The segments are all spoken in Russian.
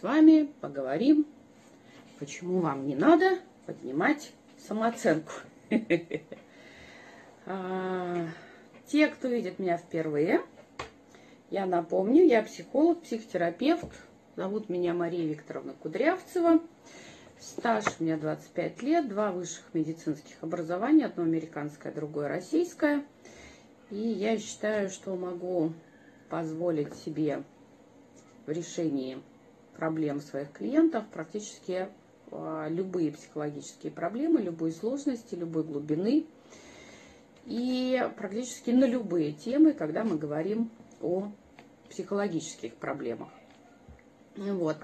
с вами поговорим, почему вам не надо поднимать самооценку. А, те, кто видит меня впервые, я напомню, я психолог, психотерапевт. Зовут меня Мария Викторовна Кудрявцева. Стаж у меня 25 лет, два высших медицинских образования, одно американское, другое российское. И я считаю, что могу позволить себе в решении проблем своих клиентов практически а, любые психологические проблемы, любые сложности, любой глубины и практически на любые темы, когда мы говорим о психологических проблемах. Вот.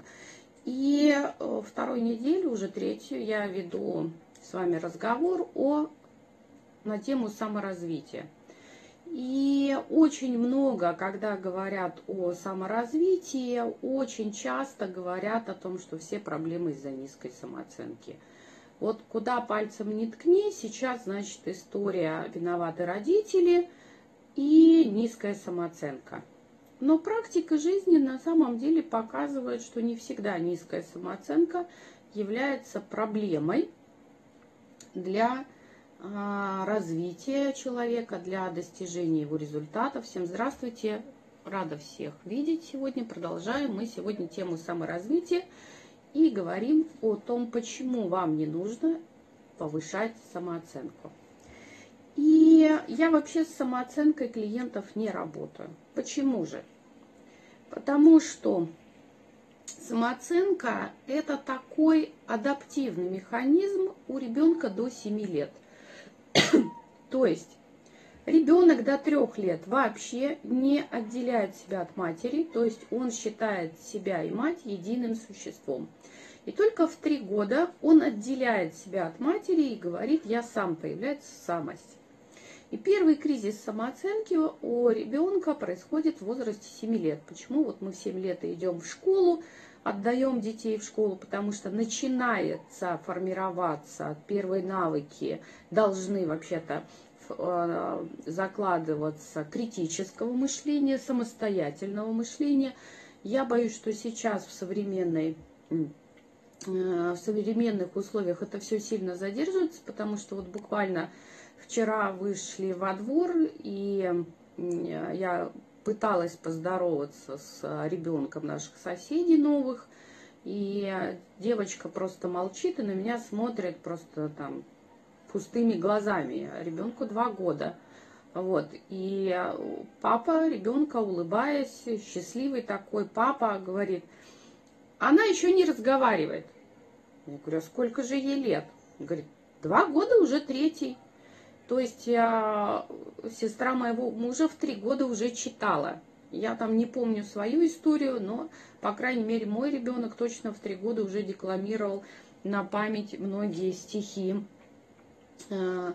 И э, вторую неделю, уже третью, я веду с вами разговор о, на тему саморазвития. И очень много, когда говорят о саморазвитии, очень часто говорят о том, что все проблемы из-за низкой самооценки. Вот куда пальцем не ткни, сейчас, значит, история виноваты родители и низкая самооценка. Но практика жизни на самом деле показывает, что не всегда низкая самооценка является проблемой для развития человека, для достижения его результатов. Всем здравствуйте! Рада всех видеть сегодня. Продолжаем мы сегодня тему саморазвития и говорим о том, почему вам не нужно повышать самооценку. И я вообще с самооценкой клиентов не работаю. Почему же? Потому что самооценка – это такой адаптивный механизм у ребенка до 7 лет. То есть ребенок до 3 лет вообще не отделяет себя от матери, то есть он считает себя и мать единым существом. И только в 3 года он отделяет себя от матери и говорит «я сам», появляется самость. И первый кризис самооценки у ребенка происходит в возрасте 7 лет. Почему вот мы в 7 лет идем в школу, отдаем детей в школу, потому что начинается формироваться первые навыки, должны вообще-то э, закладываться критического мышления, самостоятельного мышления. Я боюсь, что сейчас в современной э, в современных условиях это все сильно задерживается, потому что вот буквально Вчера вышли во двор, и я пыталась поздороваться с ребенком наших соседей новых, и девочка просто молчит и на меня смотрит просто там пустыми глазами. Ребенку два года. Вот. И папа ребенка, улыбаясь, счастливый такой, папа говорит, она еще не разговаривает. Я говорю, а сколько же ей лет? Он говорит, два года уже третий. То есть я, сестра моего мужа в три года уже читала. Я там не помню свою историю, но, по крайней мере, мой ребенок точно в три года уже декламировал на память многие стихи. Э,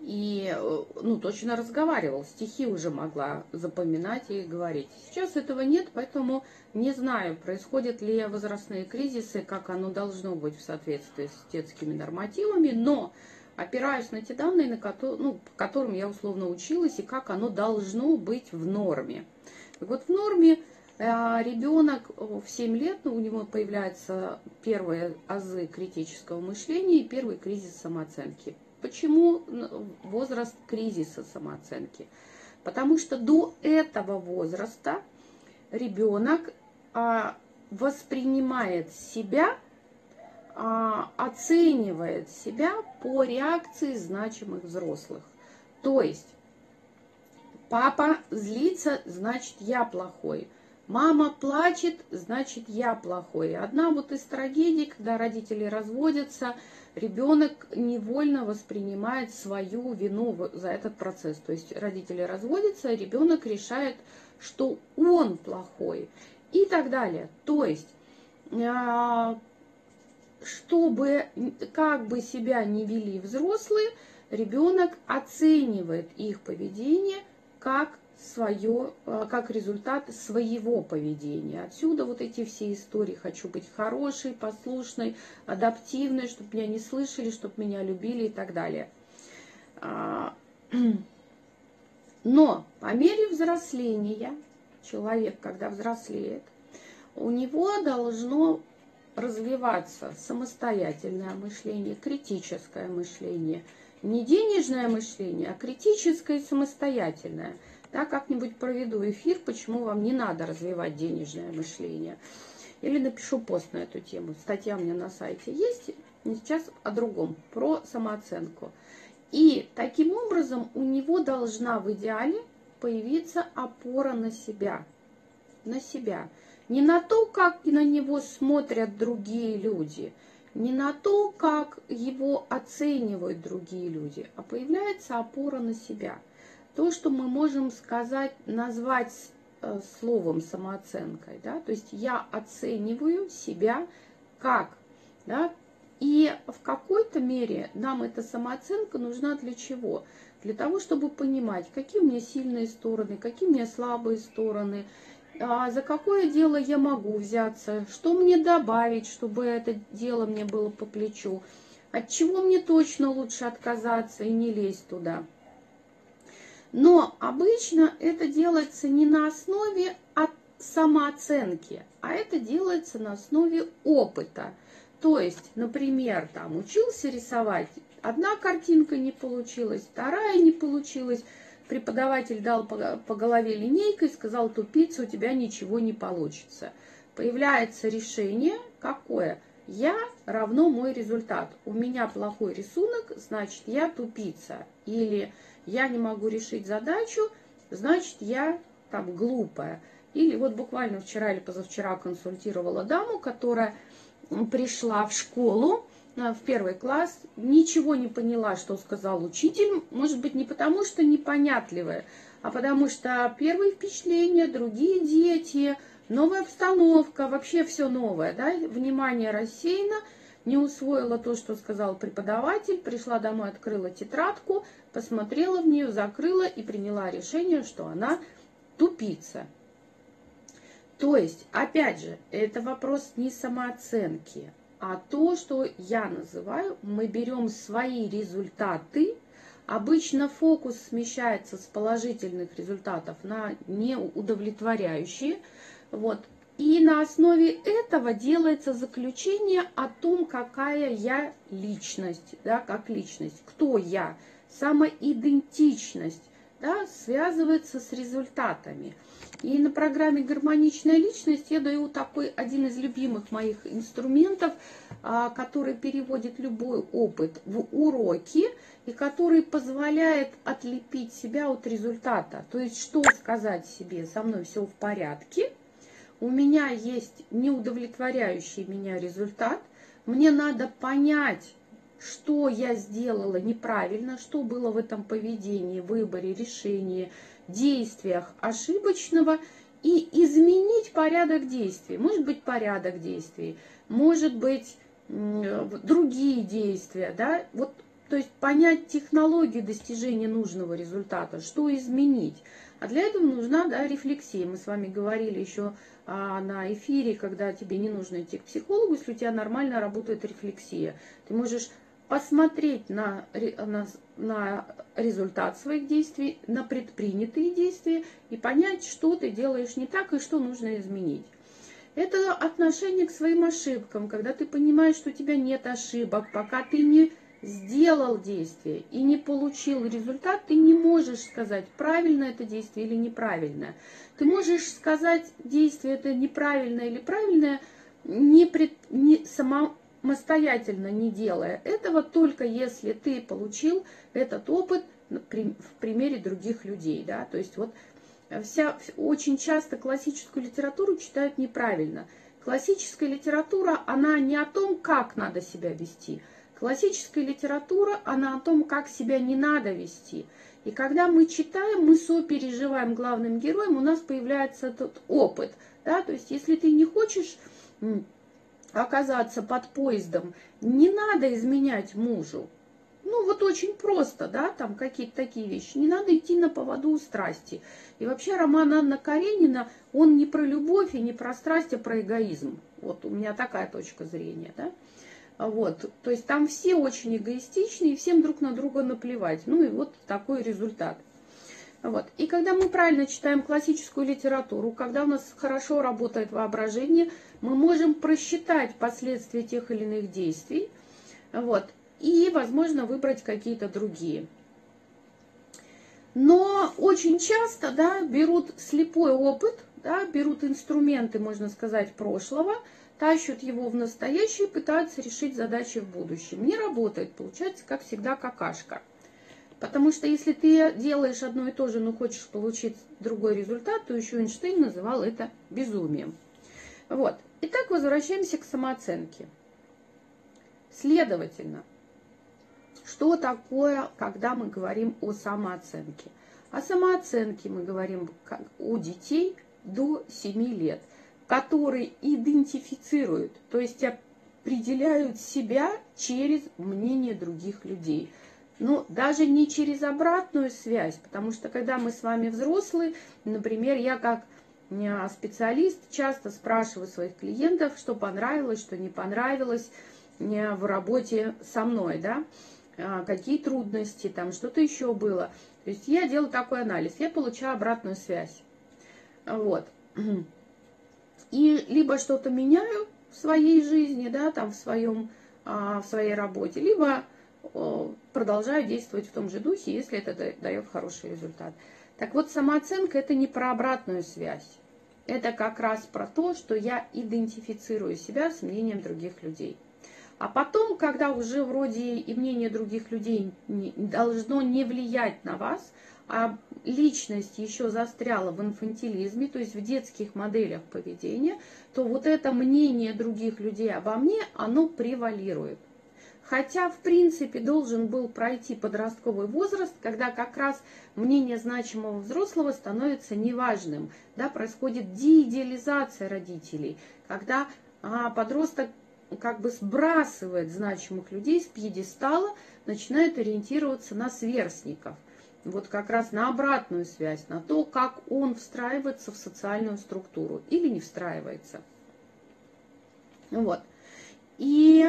и, ну, точно разговаривал, стихи уже могла запоминать и говорить. Сейчас этого нет, поэтому не знаю, происходят ли возрастные кризисы, как оно должно быть в соответствии с детскими нормативами, но опираюсь на те данные, на которые, ну, по которым я условно училась, и как оно должно быть в норме. Так вот, в норме э, ребенок в 7 лет, ну, у него появляются первые азы критического мышления и первый кризис самооценки. Почему возраст кризиса самооценки? Потому что до этого возраста ребенок а, воспринимает себя оценивает себя по реакции значимых взрослых. То есть папа злится, значит я плохой. Мама плачет, значит я плохой. Одна вот из трагедий, когда родители разводятся, ребенок невольно воспринимает свою вину за этот процесс. То есть родители разводятся, ребенок решает, что он плохой и так далее. То есть а, чтобы, как бы себя не вели взрослые, ребенок оценивает их поведение как свое, э, как результат своего поведения. Отсюда вот эти все истории. Хочу быть хорошей, послушной, адаптивной, чтобы меня не слышали, чтобы меня любили и так далее. А, но по мере взросления человек, когда взрослеет, у него должно развиваться самостоятельное мышление, критическое мышление. Не денежное мышление, а критическое и самостоятельное. Да, как-нибудь проведу эфир, почему вам не надо развивать денежное мышление. Или напишу пост на эту тему. Статья у меня на сайте есть. Сейчас о другом, про самооценку. И таким образом у него должна в идеале появиться опора на себя. На себя. Не на то, как на него смотрят другие люди, не на то, как его оценивают другие люди, а появляется опора на себя. То, что мы можем сказать, назвать э, словом самооценкой, да, то есть я оцениваю себя как, да, и в какой-то мере нам эта самооценка нужна для чего? Для того, чтобы понимать, какие у меня сильные стороны, какие у меня слабые стороны, за какое дело я могу взяться, что мне добавить, чтобы это дело мне было по плечу, от чего мне точно лучше отказаться и не лезть туда. Но обычно это делается не на основе самооценки, а это делается на основе опыта. То есть, например, там учился рисовать, одна картинка не получилась, вторая не получилась, преподаватель дал по, голове линейкой, сказал, тупица, у тебя ничего не получится. Появляется решение какое? Я равно мой результат. У меня плохой рисунок, значит, я тупица. Или я не могу решить задачу, значит, я там глупая. Или вот буквально вчера или позавчера консультировала даму, которая пришла в школу, в первый класс, ничего не поняла, что сказал учитель, может быть, не потому, что непонятливая, а потому что первые впечатления, другие дети, новая обстановка, вообще все новое, да, внимание рассеяно, не усвоила то, что сказал преподаватель, пришла домой, открыла тетрадку, посмотрела в нее, закрыла и приняла решение, что она тупица. То есть, опять же, это вопрос не самооценки, а то, что я называю, мы берем свои результаты, обычно фокус смещается с положительных результатов на неудовлетворяющие, вот, и на основе этого делается заключение о том, какая я личность, да, как личность, кто я, самоидентичность, да, связывается с результатами. И на программе «Гармоничная личность» я даю такой один из любимых моих инструментов, а, который переводит любой опыт в уроки и который позволяет отлепить себя от результата. То есть, что сказать себе, со мной все в порядке, у меня есть неудовлетворяющий меня результат, мне надо понять, что я сделала неправильно, что было в этом поведении, выборе, решении, действиях ошибочного и изменить порядок действий. Может быть, порядок действий, может быть, другие действия, да, вот, то есть понять технологию достижения нужного результата, что изменить. А для этого нужна да, рефлексия. Мы с вами говорили еще а, на эфире, когда тебе не нужно идти к психологу, если у тебя нормально работает рефлексия. Ты можешь посмотреть на, на, на результат своих действий, на предпринятые действия и понять, что ты делаешь не так и что нужно изменить. Это отношение к своим ошибкам, когда ты понимаешь, что у тебя нет ошибок, пока ты не сделал действие и не получил результат, ты не можешь сказать, правильно это действие или неправильное. Ты можешь сказать, действие это неправильное или правильное, не, пред, не сама, самостоятельно не делая этого, только если ты получил этот опыт в примере других людей. Да? То есть вот вся, очень часто классическую литературу читают неправильно. Классическая литература, она не о том, как надо себя вести. Классическая литература, она о том, как себя не надо вести. И когда мы читаем, мы сопереживаем главным героям, у нас появляется этот опыт. Да? То есть если ты не хочешь оказаться под поездом, не надо изменять мужу. Ну, вот очень просто, да, там какие-то такие вещи. Не надо идти на поводу у страсти. И вообще роман Анна Каренина, он не про любовь и не про страсть, а про эгоизм. Вот у меня такая точка зрения, да. Вот, то есть там все очень эгоистичны и всем друг на друга наплевать. Ну и вот такой результат. Вот. И когда мы правильно читаем классическую литературу, когда у нас хорошо работает воображение, мы можем просчитать последствия тех или иных действий, вот, и, возможно, выбрать какие-то другие. Но очень часто да, берут слепой опыт, да, берут инструменты, можно сказать, прошлого, тащат его в настоящее и пытаются решить задачи в будущем. Не работает, получается, как всегда, какашка. Потому что если ты делаешь одно и то же, но хочешь получить другой результат, то еще Эйнштейн называл это безумием. Вот. Итак, возвращаемся к самооценке. Следовательно, что такое, когда мы говорим о самооценке? О самооценке мы говорим у детей до 7 лет, которые идентифицируют, то есть определяют себя через мнение других людей – ну, даже не через обратную связь, потому что когда мы с вами взрослые, например, я как э, специалист часто спрашиваю своих клиентов, что понравилось, что не понравилось э, в работе со мной, да, а, какие трудности, там что-то еще было. То есть я делаю такой анализ, я получаю обратную связь. Вот. И либо что-то меняю в своей жизни, да, там в своем, в своей работе, либо продолжаю действовать в том же духе, если это дает хороший результат. Так вот, самооценка это не про обратную связь. Это как раз про то, что я идентифицирую себя с мнением других людей. А потом, когда уже вроде и мнение других людей не, должно не влиять на вас, а личность еще застряла в инфантилизме, то есть в детских моделях поведения, то вот это мнение других людей обо мне, оно превалирует. Хотя, в принципе, должен был пройти подростковый возраст, когда как раз мнение значимого взрослого становится неважным. Да, происходит деидеализация родителей, когда а, подросток как бы сбрасывает значимых людей с пьедестала, начинает ориентироваться на сверстников. Вот как раз на обратную связь, на то, как он встраивается в социальную структуру или не встраивается. Вот. И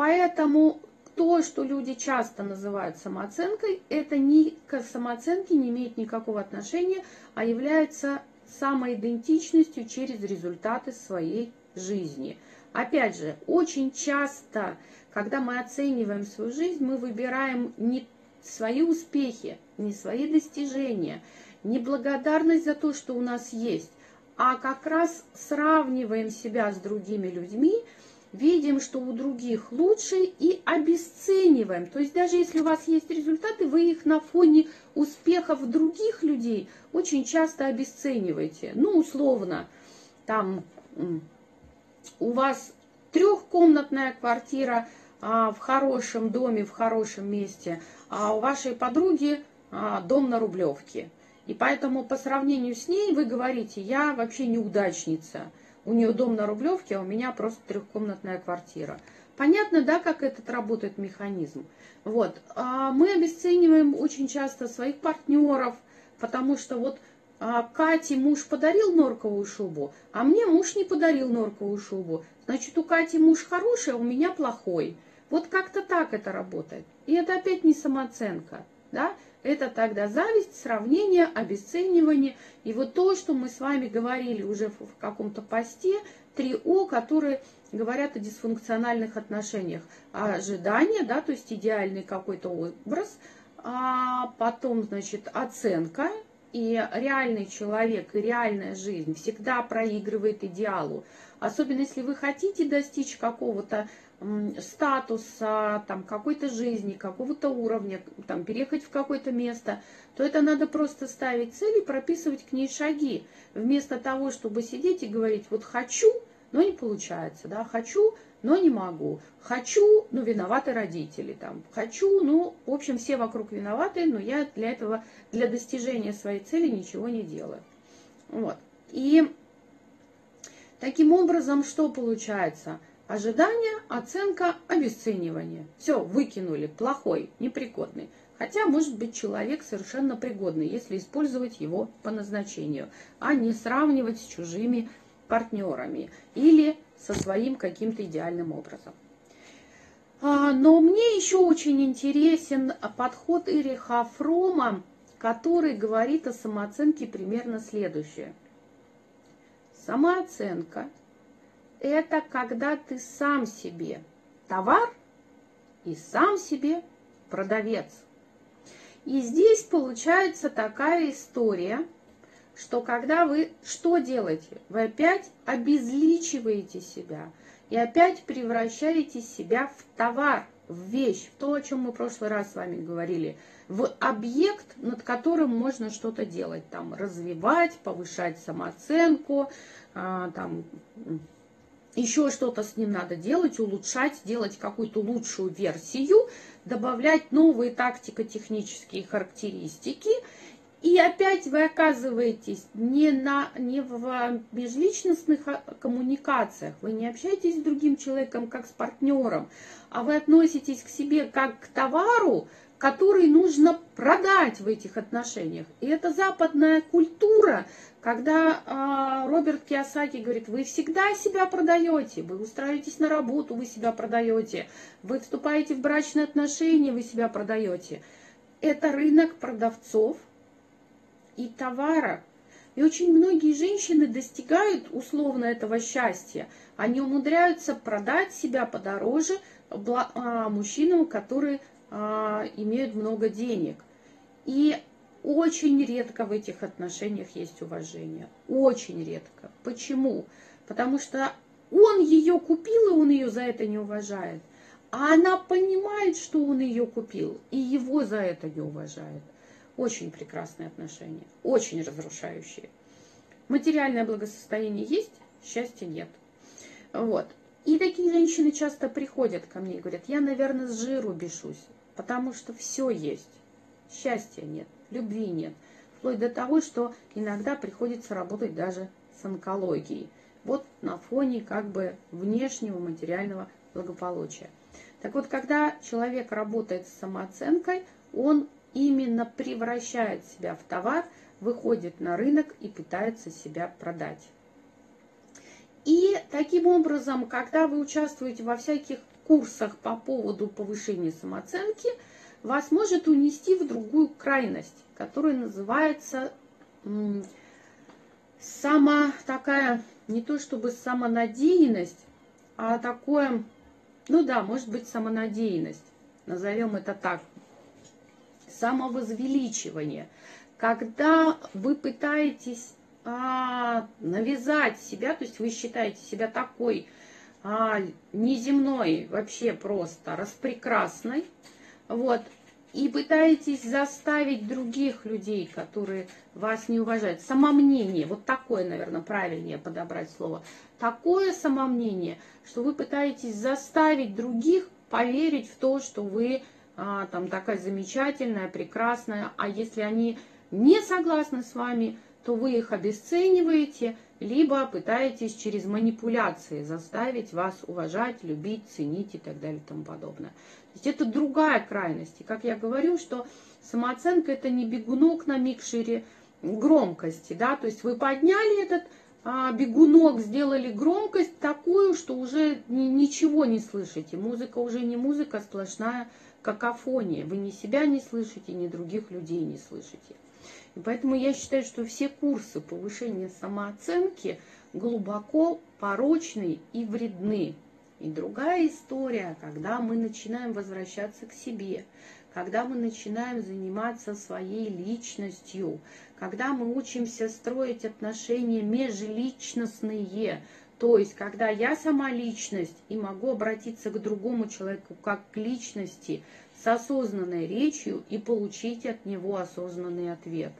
Поэтому то, что люди часто называют самооценкой, это ни к самооценке не имеет никакого отношения, а является самоидентичностью через результаты своей жизни. Опять же, очень часто, когда мы оцениваем свою жизнь, мы выбираем не свои успехи, не свои достижения, не благодарность за то, что у нас есть, а как раз сравниваем себя с другими людьми, видим, что у других лучше и обесцениваем. То есть даже если у вас есть результаты, вы их на фоне успехов других людей очень часто обесцениваете. Ну, условно, там у вас трехкомнатная квартира а, в хорошем доме, в хорошем месте, а у вашей подруги а, дом на Рублевке. И поэтому по сравнению с ней вы говорите, я вообще неудачница – у нее дом на Рублевке, а у меня просто трехкомнатная квартира. Понятно, да, как этот работает механизм? Вот. А мы обесцениваем очень часто своих партнеров, потому что вот а, Кате муж подарил норковую шубу, а мне муж не подарил норковую шубу. Значит, у Кати муж хороший, а у меня плохой. Вот как-то так это работает. И это опять не самооценка. Да? Это тогда зависть, сравнение, обесценивание. И вот то, что мы с вами говорили уже в каком-то посте, три О, которые говорят о дисфункциональных отношениях. Ожидание, да, то есть идеальный какой-то образ, а потом, значит, оценка, и реальный человек, и реальная жизнь всегда проигрывает идеалу. Особенно если вы хотите достичь какого-то статуса, там, какой-то жизни, какого-то уровня, там, переехать в какое-то место, то это надо просто ставить цель и прописывать к ней шаги. Вместо того, чтобы сидеть и говорить, вот хочу, но не получается, да, хочу, но не могу, хочу, ну, виноваты родители, там, хочу, ну, в общем, все вокруг виноваты, но я для этого, для достижения своей цели ничего не делаю. Вот. И таким образом, что получается – Ожидание, оценка, обесценивание. Все, выкинули, плохой, непригодный. Хотя может быть человек совершенно пригодный, если использовать его по назначению, а не сравнивать с чужими партнерами или со своим каким-то идеальным образом. А, но мне еще очень интересен подход Ириха Фрома который говорит о самооценке примерно следующее. Самооценка – это когда ты сам себе товар и сам себе продавец. И здесь получается такая история, что когда вы что делаете? Вы опять обезличиваете себя и опять превращаете себя в товар, в вещь, в то, о чем мы в прошлый раз с вами говорили, в объект, над которым можно что-то делать, там, развивать, повышать самооценку, а, там, еще что-то с ним надо делать, улучшать, делать какую-то лучшую версию, добавлять новые тактико-технические характеристики. И опять вы оказываетесь не, на, не в межличностных а, коммуникациях, вы не общаетесь с другим человеком как с партнером, а вы относитесь к себе как к товару, который нужно продать в этих отношениях. И это западная культура, когда э, Роберт Киосаки говорит, вы всегда себя продаете, вы устраиваетесь на работу, вы себя продаете, вы вступаете в брачные отношения, вы себя продаете. Это рынок продавцов и товара. И очень многие женщины достигают условно этого счастья. Они умудряются продать себя подороже а, мужчинам, которые а, имеют много денег. И очень редко в этих отношениях есть уважение. Очень редко. Почему? Потому что он ее купил, и он ее за это не уважает. А она понимает, что он ее купил, и его за это не уважает. Очень прекрасные отношения, очень разрушающие. Материальное благосостояние есть, счастья нет. Вот. И такие женщины часто приходят ко мне и говорят, я, наверное, с жиру бешусь, потому что все есть, счастья нет любви нет. Вплоть до того, что иногда приходится работать даже с онкологией. Вот на фоне как бы внешнего материального благополучия. Так вот, когда человек работает с самооценкой, он именно превращает себя в товар, выходит на рынок и пытается себя продать. И таким образом, когда вы участвуете во всяких курсах по поводу повышения самооценки – вас может унести в другую крайность, которая называется сама такая, не то чтобы самонадеянность, а такое, ну да, может быть самонадеянность, назовем это так, самовозвеличивание, когда вы пытаетесь а, навязать себя, то есть вы считаете себя такой а, неземной, вообще просто распрекрасной, вот. И пытаетесь заставить других людей, которые вас не уважают. Самомнение, вот такое, наверное, правильнее подобрать слово. Такое самомнение, что вы пытаетесь заставить других поверить в то, что вы а, там такая замечательная, прекрасная. А если они не согласны с вами, то вы их обесцениваете, либо пытаетесь через манипуляции заставить вас уважать, любить, ценить и так далее и тому подобное. То есть это другая крайность. И как я говорю, что самооценка это не бегунок на микшере громкости, да, то есть вы подняли этот а, бегунок, сделали громкость такую, что уже ни, ничего не слышите. Музыка уже не музыка, а сплошная какофония. Вы ни себя не слышите, ни других людей не слышите. Поэтому я считаю, что все курсы повышения самооценки глубоко порочны и вредны. И другая история, когда мы начинаем возвращаться к себе, когда мы начинаем заниматься своей личностью, когда мы учимся строить отношения межличностные, то есть когда я сама личность и могу обратиться к другому человеку как к личности – с осознанной речью и получить от него осознанный ответ.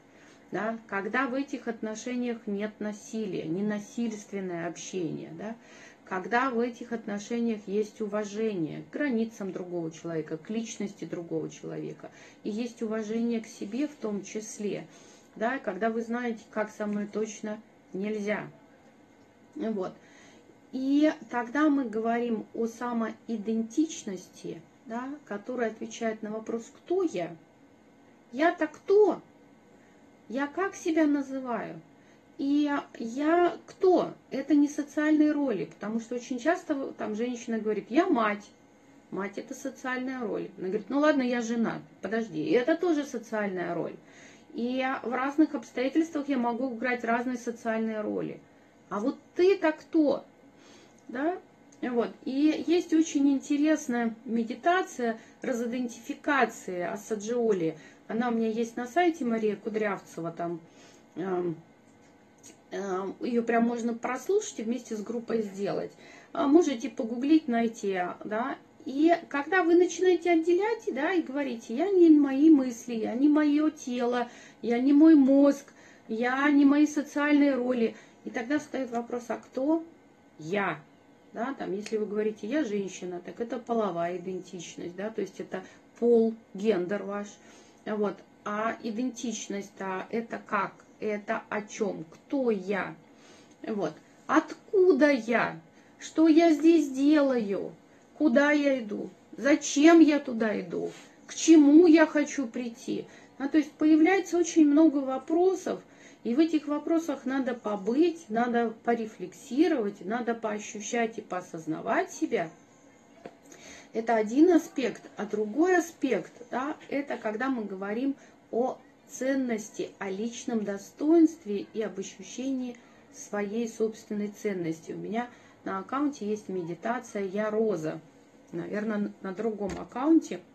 Да? Когда в этих отношениях нет насилия, не насильственное общение, да? когда в этих отношениях есть уважение к границам другого человека, к личности другого человека, и есть уважение к себе в том числе, да? когда вы знаете, как со мной точно нельзя. Вот. И тогда мы говорим о самоидентичности – да, который отвечает на вопрос «Кто я?». Я-то кто? Я как себя называю? И я кто? Это не социальные роли, потому что очень часто там женщина говорит «Я мать». Мать – это социальная роль. Она говорит, ну ладно, я жена. Подожди, и это тоже социальная роль. И в разных обстоятельствах я могу играть разные социальные роли. А вот ты-то кто? Да? Вот. И есть очень интересная медитация разидентификации Асаджиоли. Она у меня есть на сайте Мария Кудрявцева. Там э, э, ее прям можно прослушать и вместе с группой сделать. А можете погуглить, найти, да. И когда вы начинаете отделять, да, и говорите, я не мои мысли, я не мое тело, я не мой мозг, я не мои социальные роли. И тогда встает вопрос, а кто я? Да, там, если вы говорите, я женщина, так это половая идентичность, да, то есть это пол, гендер ваш. Вот. А идентичность-то это как? Это о чем? Кто я? Вот. Откуда я? Что я здесь делаю? Куда я иду? Зачем я туда иду? К чему я хочу прийти? А, то есть появляется очень много вопросов, и в этих вопросах надо побыть, надо порефлексировать, надо поощущать и поосознавать себя. Это один аспект, а другой аспект, да, это когда мы говорим о ценности, о личном достоинстве и об ощущении своей собственной ценности. У меня на аккаунте есть медитация «Я Роза». Наверное, на другом аккаунте –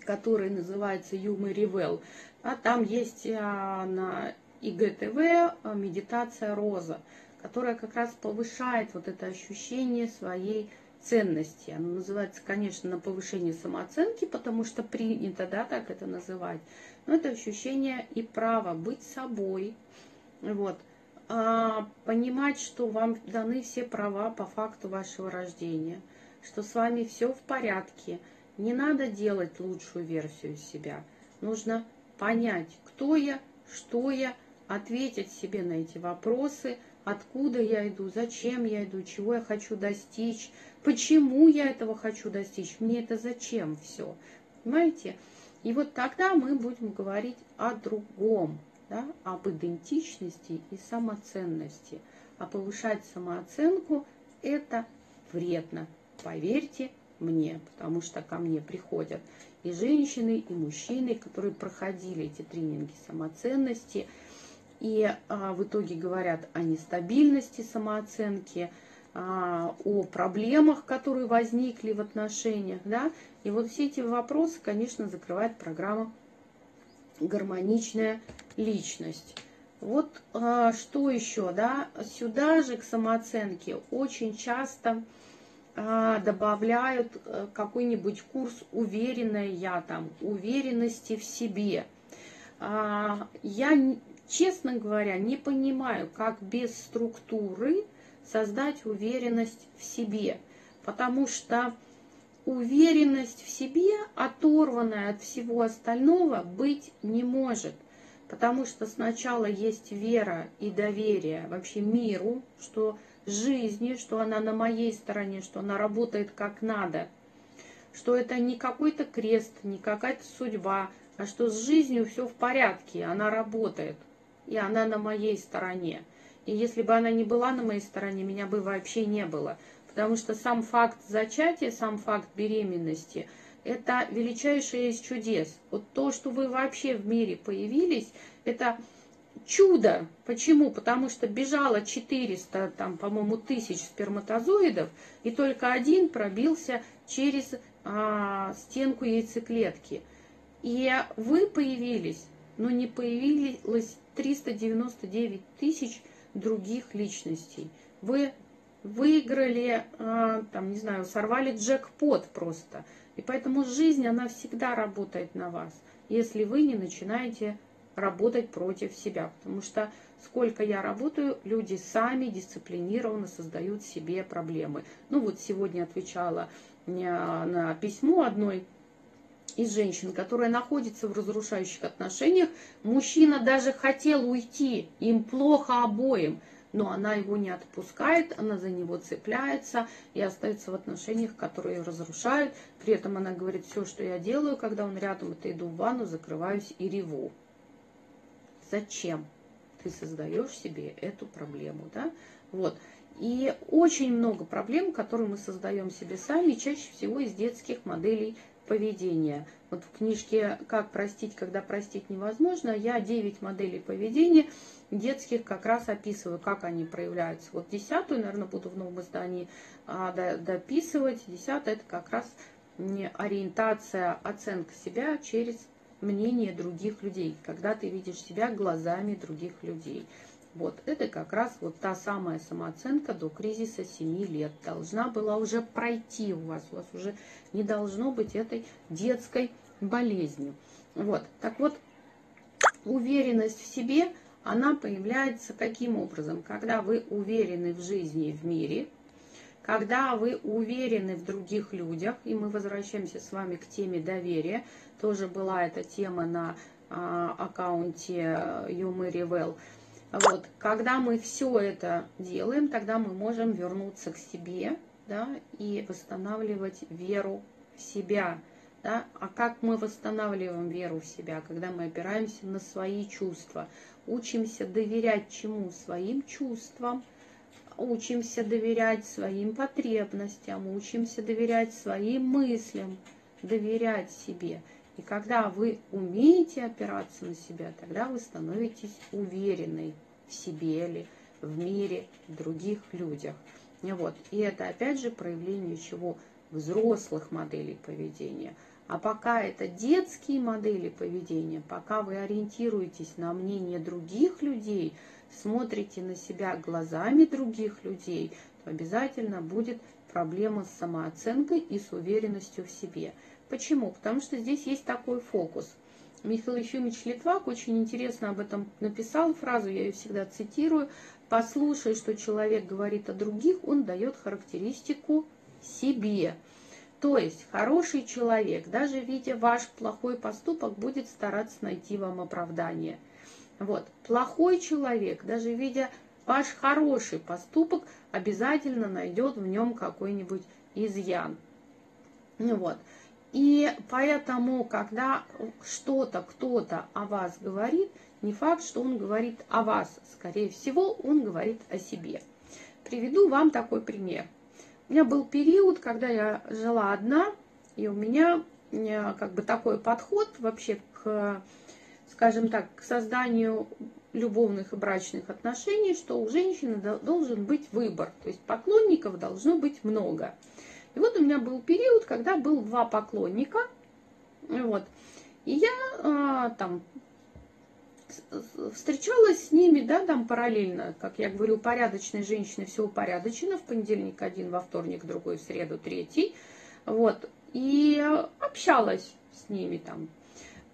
который называется Юмы Ривел. А там есть а, на ИГТВ а, медитация Роза, которая как раз повышает вот это ощущение своей ценности. Она называется, конечно, на повышение самооценки, потому что принято, да, так это называть. Но это ощущение и право быть собой, вот, а, понимать, что вам даны все права по факту вашего рождения, что с вами все в порядке, не надо делать лучшую версию себя. Нужно понять, кто я, что я, ответить себе на эти вопросы, откуда я иду, зачем я иду, чего я хочу достичь, почему я этого хочу достичь, мне это зачем все. Понимаете? И вот тогда мы будем говорить о другом, да, об идентичности и самоценности. А повышать самооценку – это вредно. Поверьте, мне, потому что ко мне приходят и женщины, и мужчины, которые проходили эти тренинги самоценности, и а, в итоге говорят о нестабильности самооценки, о проблемах, которые возникли в отношениях, да, и вот все эти вопросы, конечно, закрывает программа «Гармоничная личность». Вот а, что еще, да, сюда же к самооценке очень часто а, добавляют э, какой-нибудь курс уверенная я там, уверенности в себе. А, я, честно говоря, не понимаю, как без структуры создать уверенность в себе, потому что уверенность в себе, оторванная от всего остального, быть не может. Потому что сначала есть вера и доверие вообще миру, что жизни, что она на моей стороне, что она работает как надо, что это не какой-то крест, не какая-то судьба, а что с жизнью все в порядке, она работает, и она на моей стороне. И если бы она не была на моей стороне, меня бы вообще не было. Потому что сам факт зачатия, сам факт беременности – это величайшее из чудес. Вот то, что вы вообще в мире появились, это чудо. Почему? Потому что бежало 400, там, по-моему, тысяч сперматозоидов, и только один пробился через а, стенку яйцеклетки. И вы появились, но не появилось 399 тысяч других личностей. Вы выиграли, а, там, не знаю, сорвали джекпот просто. И поэтому жизнь, она всегда работает на вас, если вы не начинаете работать против себя. Потому что сколько я работаю, люди сами дисциплинированно создают себе проблемы. Ну вот сегодня отвечала на письмо одной из женщин, которая находится в разрушающих отношениях. Мужчина даже хотел уйти, им плохо обоим, но она его не отпускает, она за него цепляется и остается в отношениях, которые ее разрушают. При этом она говорит, все, что я делаю, когда он рядом, это иду в ванну, закрываюсь и реву. Зачем ты создаешь себе эту проблему, да? Вот. И очень много проблем, которые мы создаем себе сами, чаще всего из детских моделей поведения. Вот в книжке «Как простить, когда простить невозможно» я 9 моделей поведения детских как раз описываю, как они проявляются. Вот десятую, наверное, буду в новом издании а, дописывать. Десятая – это как раз ориентация, оценка себя через мнение других людей, когда ты видишь себя глазами других людей. Вот это как раз вот та самая самооценка до кризиса 7 лет. Должна была уже пройти у вас. У вас уже не должно быть этой детской болезнью. Вот. Так вот, уверенность в себе, она появляется каким образом? Когда вы уверены в жизни и в мире, когда вы уверены в других людях, и мы возвращаемся с вами к теме доверия, тоже была эта тема на а, аккаунте Юмы Ревел. Вот, когда мы все это делаем, тогда мы можем вернуться к себе да, и восстанавливать веру в себя. Да? А как мы восстанавливаем веру в себя? Когда мы опираемся на свои чувства, учимся доверять чему? Своим чувствам, учимся доверять своим потребностям, учимся доверять своим мыслям, доверять себе. И когда вы умеете опираться на себя, тогда вы становитесь уверенной в себе или в мире, в других людях. Вот. И это опять же проявление чего? Взрослых моделей поведения. А пока это детские модели поведения, пока вы ориентируетесь на мнение других людей, смотрите на себя глазами других людей, то обязательно будет проблема с самооценкой и с уверенностью в себе. Почему? Потому что здесь есть такой фокус. Михаил Ефимович Литвак очень интересно об этом написал фразу, я ее всегда цитирую. «Послушай, что человек говорит о других, он дает характеристику себе». То есть хороший человек, даже видя ваш плохой поступок, будет стараться найти вам оправдание. Вот. Плохой человек, даже видя ваш хороший поступок, обязательно найдет в нем какой-нибудь изъян. Ну вот. И поэтому, когда что-то, кто-то о вас говорит, не факт, что он говорит о вас. Скорее всего, он говорит о себе. Приведу вам такой пример. У меня был период, когда я жила одна, и у меня э, как бы такой подход вообще к, скажем так, к созданию любовных и брачных отношений, что у женщины должен быть выбор, то есть поклонников должно быть много. И вот у меня был период, когда был два поклонника, вот, и я а, там встречалась с ними, да, там параллельно, как я говорю, порядочной женщины все упорядочено, в понедельник один, во вторник другой, в среду третий, вот, и общалась с ними там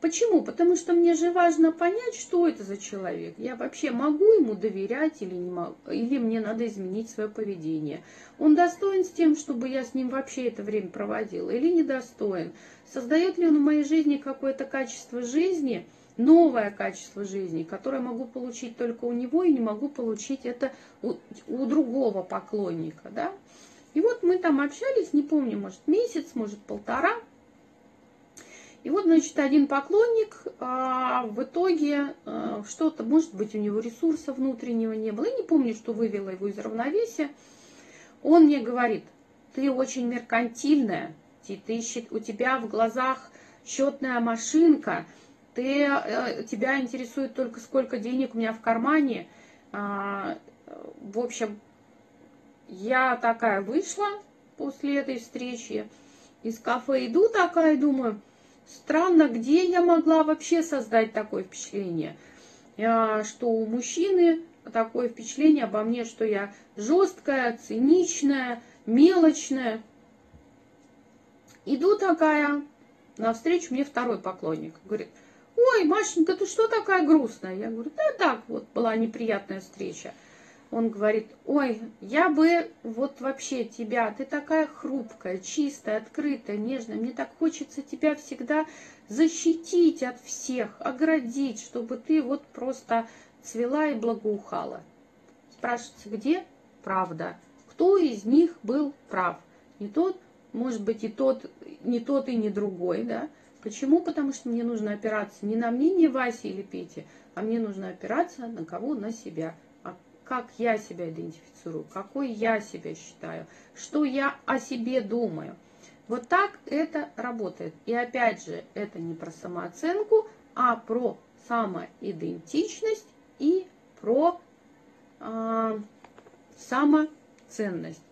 Почему? Потому что мне же важно понять, что это за человек. Я вообще могу ему доверять или не могу, или мне надо изменить свое поведение. Он достоин с тем, чтобы я с ним вообще это время проводила, или недостоин? Создает ли он в моей жизни какое-то качество жизни, новое качество жизни, которое могу получить только у него и не могу получить это у, у другого поклонника, да? И вот мы там общались, не помню, может месяц, может полтора, и вот, значит, один поклонник а, в итоге а, что-то, может быть, у него ресурса внутреннего не было. Я не помню, что вывело его из равновесия. Он мне говорит, ты очень меркантильная, ты, ты, у тебя в глазах счетная машинка, ты, э, тебя интересует только сколько денег у меня в кармане. А, в общем, я такая вышла после этой встречи из кафе, иду такая, думаю, Странно, где я могла вообще создать такое впечатление, что у мужчины такое впечатление обо мне, что я жесткая, циничная, мелочная. Иду такая, навстречу мне второй поклонник. Говорит, ой, Машенька, ты что такая грустная? Я говорю, да так вот, была неприятная встреча он говорит, ой, я бы вот вообще тебя, ты такая хрупкая, чистая, открытая, нежная, мне так хочется тебя всегда защитить от всех, оградить, чтобы ты вот просто цвела и благоухала. Спрашивается, где правда? Кто из них был прав? Не тот, может быть, и тот, не тот и не другой, да? Почему? Потому что мне нужно опираться не на мнение Васи или Пети, а мне нужно опираться на кого? На себя как я себя идентифицирую, какой я себя считаю, что я о себе думаю. Вот так это работает. И опять же, это не про самооценку, а про самоидентичность и про э, самоценность.